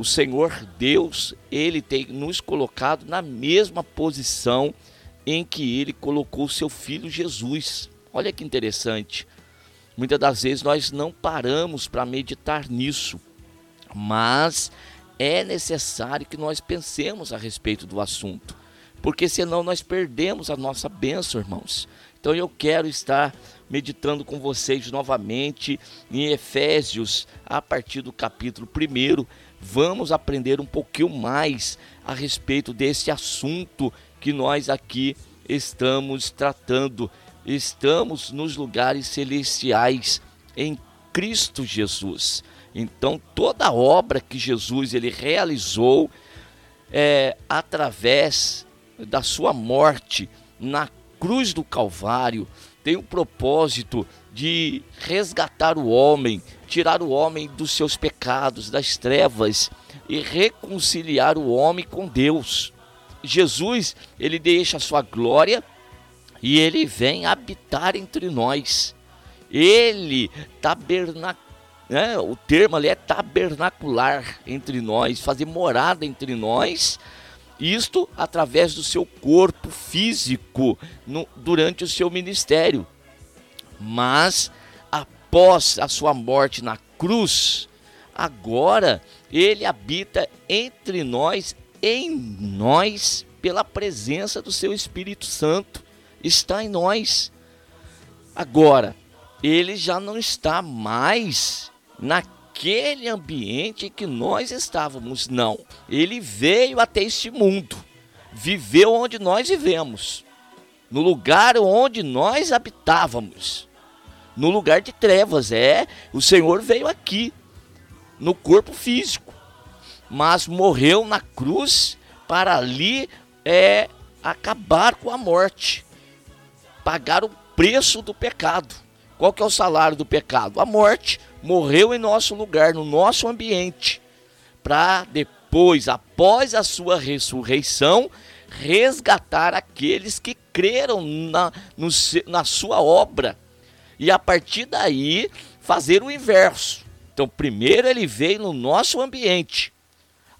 o Senhor Deus, ele tem nos colocado na mesma posição em que ele colocou seu filho Jesus. Olha que interessante. Muitas das vezes nós não paramos para meditar nisso, mas é necessário que nós pensemos a respeito do assunto, porque senão nós perdemos a nossa bênção, irmãos. Então eu quero estar meditando com vocês novamente em Efésios, a partir do capítulo 1. Vamos aprender um pouquinho mais a respeito desse assunto que nós aqui estamos tratando. Estamos nos lugares celestiais em Cristo Jesus. Então toda obra que Jesus ele realizou é, através da sua morte na cruz do Calvário tem o propósito de resgatar o homem, tirar o homem dos seus pecados, das trevas e reconciliar o homem com Deus. Jesus, ele deixa a sua glória e ele vem habitar entre nós. Ele tabernacular né? o termo ali é tabernacular entre nós, fazer morada entre nós, isto através do seu corpo físico no, durante o seu ministério. Mas após a sua morte na cruz, agora ele habita entre nós, em nós, pela presença do seu Espírito Santo, está em nós. Agora, ele já não está mais naquele ambiente que nós estávamos. Não. Ele veio até este mundo, viveu onde nós vivemos, no lugar onde nós habitávamos, no lugar de trevas. É, o Senhor veio aqui, no corpo físico, mas morreu na cruz para ali é, acabar com a morte, pagar o preço do pecado. Qual que é o salário do pecado? A morte morreu em nosso lugar, no nosso ambiente, para depois, após a sua ressurreição, resgatar aqueles que creram na, no, na sua obra. E a partir daí, fazer o inverso. Então, primeiro ele veio no nosso ambiente.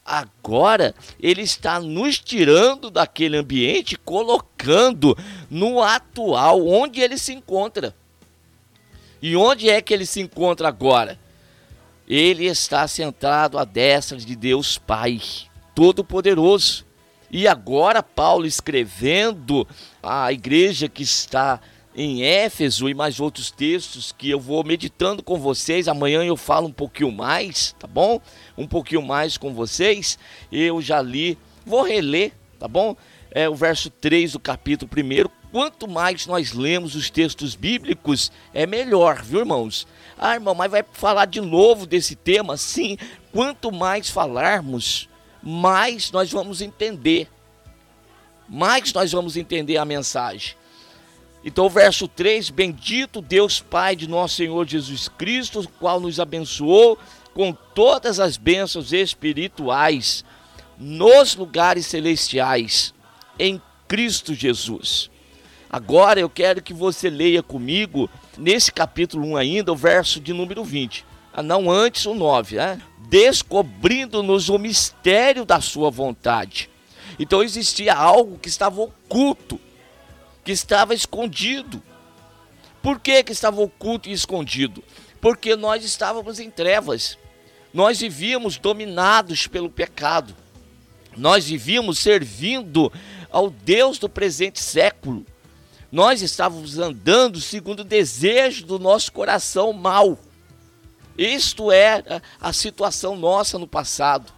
Agora ele está nos tirando daquele ambiente, colocando no atual onde ele se encontra. E onde é que ele se encontra agora? Ele está sentado à destra de Deus Pai, Todo-Poderoso. E agora, Paulo escrevendo à igreja que está em Éfeso e mais outros textos que eu vou meditando com vocês. Amanhã eu falo um pouquinho mais, tá bom? Um pouquinho mais com vocês. Eu já li, vou reler, tá bom? É o verso 3 do capítulo 1 quanto mais nós lemos os textos bíblicos, é melhor, viu, irmãos? Ah, irmão, mas vai falar de novo desse tema? Sim, quanto mais falarmos, mais nós vamos entender. Mais nós vamos entender a mensagem. Então, verso 3: Bendito Deus Pai de nosso Senhor Jesus Cristo, qual nos abençoou com todas as bênçãos espirituais nos lugares celestiais, em Cristo Jesus. Agora eu quero que você leia comigo, nesse capítulo 1 ainda, o verso de número 20. Ah, não antes o 9, né? Descobrindo-nos o mistério da sua vontade. Então existia algo que estava oculto, que estava escondido. Por que, que estava oculto e escondido? Porque nós estávamos em trevas. Nós vivíamos dominados pelo pecado. Nós vivíamos servindo ao Deus do presente século nós estávamos andando segundo o desejo do nosso coração mal. Isto era a situação nossa no passado.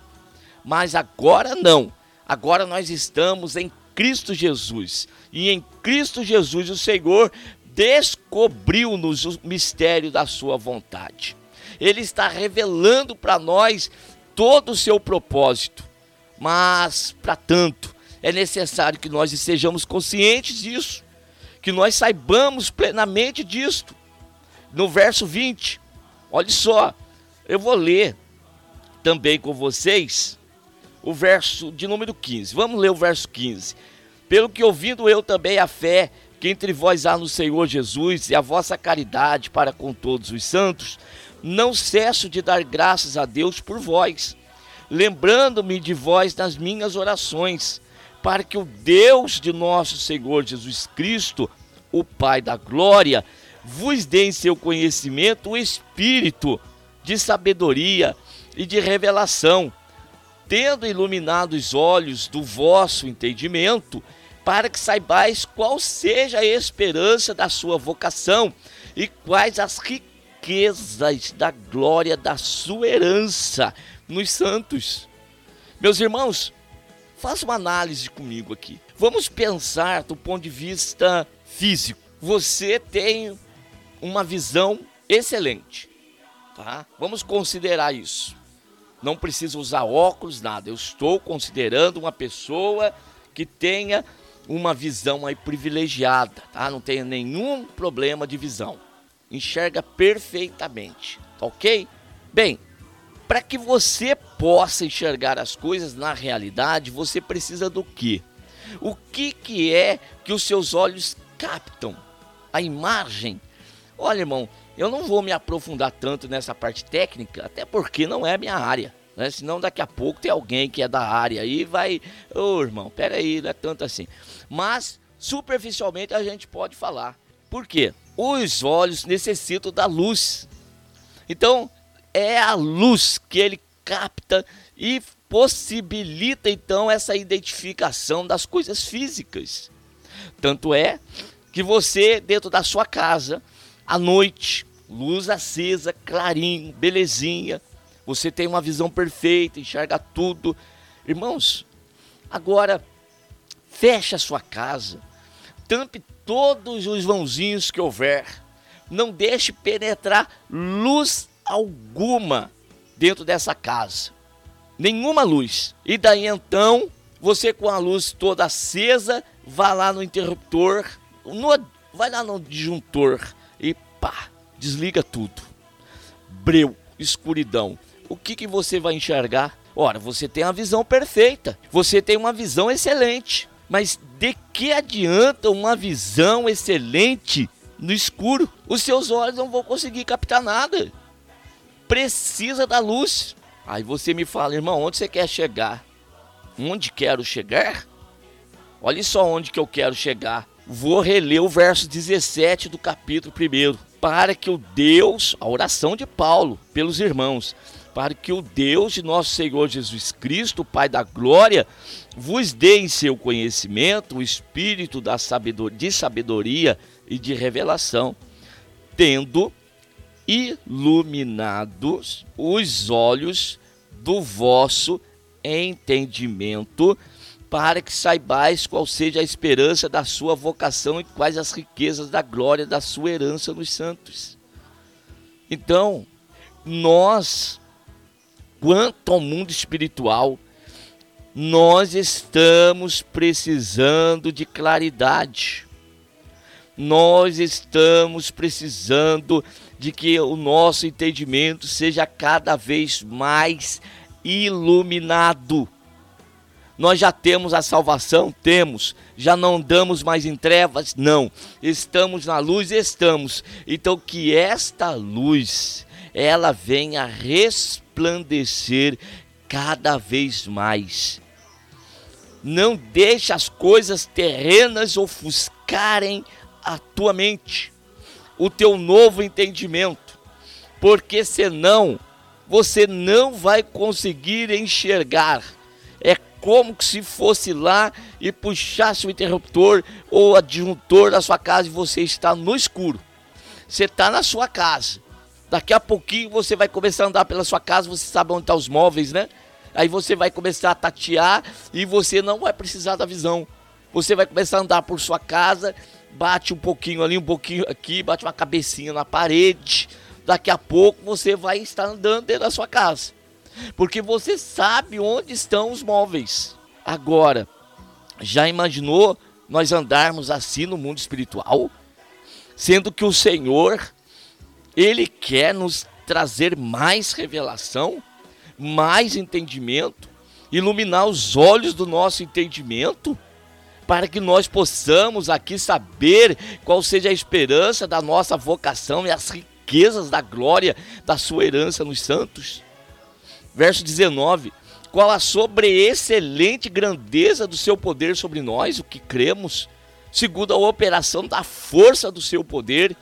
Mas agora não. Agora nós estamos em Cristo Jesus. E em Cristo Jesus o Senhor descobriu-nos o mistério da sua vontade. Ele está revelando para nós todo o seu propósito. Mas, para tanto, é necessário que nós sejamos conscientes disso que nós saibamos plenamente disto. No verso 20, olha só, eu vou ler também com vocês o verso de número 15. Vamos ler o verso 15. Pelo que ouvindo eu também a fé que entre vós há no Senhor Jesus e a vossa caridade para com todos os santos, não cesso de dar graças a Deus por vós lembrando-me de vós nas minhas orações, para que o Deus de nosso Senhor Jesus Cristo, o Pai da glória, vos dê em seu conhecimento o espírito de sabedoria e de revelação, tendo iluminado os olhos do vosso entendimento, para que saibais qual seja a esperança da sua vocação e quais as riquezas da glória da sua herança nos santos. Meus irmãos, faça uma análise comigo aqui. Vamos pensar do ponto de vista físico. Você tem uma visão excelente, tá? Vamos considerar isso. Não precisa usar óculos, nada. Eu estou considerando uma pessoa que tenha uma visão aí privilegiada, tá? Não tenha nenhum problema de visão. Enxerga perfeitamente, tá ok? Bem, para que você possa enxergar as coisas na realidade, você precisa do quê? O que, que é que os seus olhos captam? A imagem? Olha, irmão, eu não vou me aprofundar tanto nessa parte técnica, até porque não é minha área. Né? Senão daqui a pouco tem alguém que é da área aí vai. Ô oh, irmão, peraí, não é tanto assim. Mas superficialmente a gente pode falar. Por quê? Os olhos necessitam da luz. Então, é a luz que ele capta e possibilita então essa identificação das coisas físicas. Tanto é que você, dentro da sua casa, à noite, luz acesa, clarinho, belezinha, você tem uma visão perfeita, enxerga tudo. Irmãos, agora feche a sua casa, tampe todos os vãozinhos que houver, não deixe penetrar luz alguma dentro dessa casa. Nenhuma luz. E daí então, você com a luz toda acesa, vai lá no interruptor, no, vai lá no disjuntor e pá, desliga tudo. Breu, escuridão. O que, que você vai enxergar? Ora, você tem a visão perfeita, você tem uma visão excelente, mas de que adianta uma visão excelente no escuro? Os seus olhos não vão conseguir captar nada precisa da luz. Aí você me fala, irmão, onde você quer chegar? Onde quero chegar? Olha só onde que eu quero chegar. Vou reler o verso 17 do capítulo 1. Para que o Deus, a oração de Paulo pelos irmãos, para que o Deus de nosso Senhor Jesus Cristo, Pai da glória, vos dê em seu conhecimento o espírito da sabedoria, de sabedoria e de revelação, tendo iluminados os olhos do vosso entendimento, para que saibais qual seja a esperança da sua vocação e quais as riquezas da glória da sua herança nos santos. Então, nós, quanto ao mundo espiritual, nós estamos precisando de claridade. Nós estamos precisando de que o nosso entendimento seja cada vez mais iluminado. Nós já temos a salvação? Temos. Já não andamos mais em trevas? Não. Estamos na luz? Estamos. Então que esta luz, ela venha resplandecer cada vez mais. Não deixe as coisas terrenas ofuscarem a tua mente o teu novo entendimento, porque senão você não vai conseguir enxergar. É como se fosse lá e puxasse o interruptor ou adjuntor da sua casa e você está no escuro. Você está na sua casa. Daqui a pouquinho você vai começar a andar pela sua casa, você sabe onde estão tá os móveis, né? Aí você vai começar a tatear e você não vai precisar da visão. Você vai começar a andar por sua casa bate um pouquinho ali, um pouquinho aqui, bate uma cabecinha na parede. Daqui a pouco você vai estar andando dentro da sua casa. Porque você sabe onde estão os móveis. Agora, já imaginou nós andarmos assim no mundo espiritual? Sendo que o Senhor, Ele quer nos trazer mais revelação, mais entendimento, iluminar os olhos do nosso entendimento para que nós possamos aqui saber qual seja a esperança da nossa vocação e as riquezas da glória da sua herança nos santos. Verso 19: Qual a sobreexcelente grandeza do seu poder sobre nós, o que cremos, segundo a operação da força do seu poder,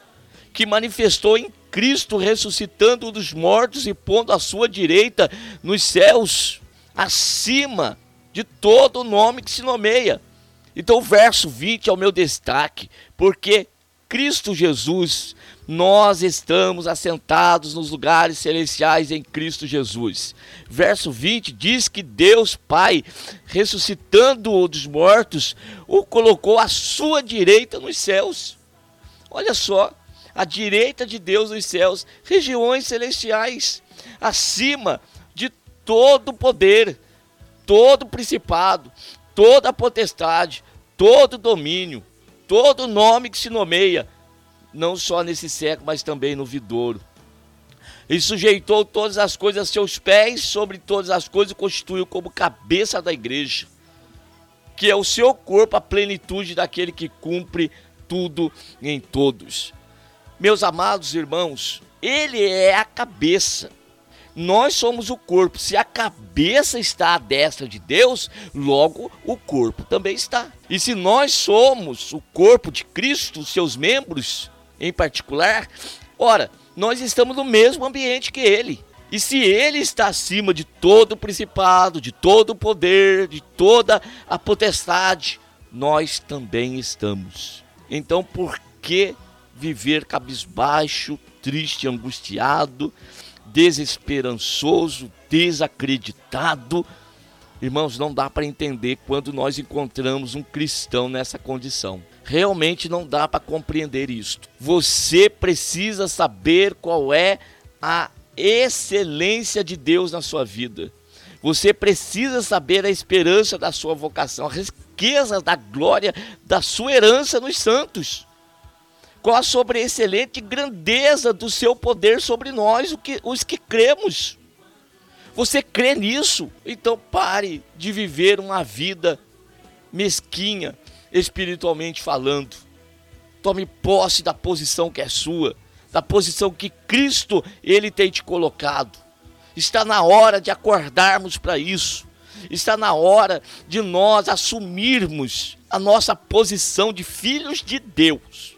que manifestou em Cristo ressuscitando dos mortos e pondo a sua direita nos céus, acima de todo nome que se nomeia. Então, o verso 20 é o meu destaque, porque Cristo Jesus nós estamos assentados nos lugares celestiais em Cristo Jesus. Verso 20 diz que Deus Pai, ressuscitando-o dos mortos, o colocou à sua direita nos céus. Olha só, à direita de Deus nos céus, regiões celestiais, acima de todo poder, todo principado, toda potestade, todo domínio, todo nome que se nomeia não só nesse século, mas também no vidouro. E sujeitou todas as coisas a seus pés, sobre todas as coisas, e constituiu como cabeça da igreja, que é o seu corpo, a plenitude daquele que cumpre tudo em todos. Meus amados irmãos, ele é a cabeça. Nós somos o corpo. Se a cabeça está à destra de Deus, logo o corpo também está. E se nós somos o corpo de Cristo, seus membros, em particular, ora, nós estamos no mesmo ambiente que ele. E se ele está acima de todo o principado, de todo o poder, de toda a potestade, nós também estamos. Então, por que viver cabisbaixo, triste, angustiado, desesperançoso, desacreditado? Irmãos, não dá para entender quando nós encontramos um cristão nessa condição. Realmente não dá para compreender isto. Você precisa saber qual é a excelência de Deus na sua vida. Você precisa saber a esperança da sua vocação, a riqueza da glória da sua herança nos santos. Qual a sobreexcelente grandeza do seu poder sobre nós, os que cremos. Você crê nisso? Então pare de viver uma vida mesquinha, espiritualmente falando. Tome posse da posição que é sua, da posição que Cristo ele tem te colocado. Está na hora de acordarmos para isso. Está na hora de nós assumirmos a nossa posição de filhos de Deus.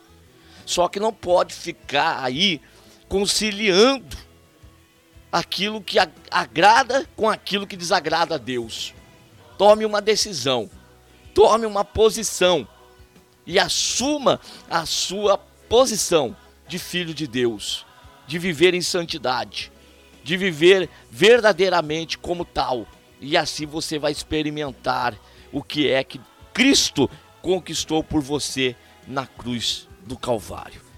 Só que não pode ficar aí conciliando aquilo que agrada com aquilo que desagrada a Deus. Tome uma decisão tome uma posição e assuma a sua posição de filho de Deus, de viver em santidade, de viver verdadeiramente como tal. E assim você vai experimentar o que é que Cristo conquistou por você na cruz do Calvário.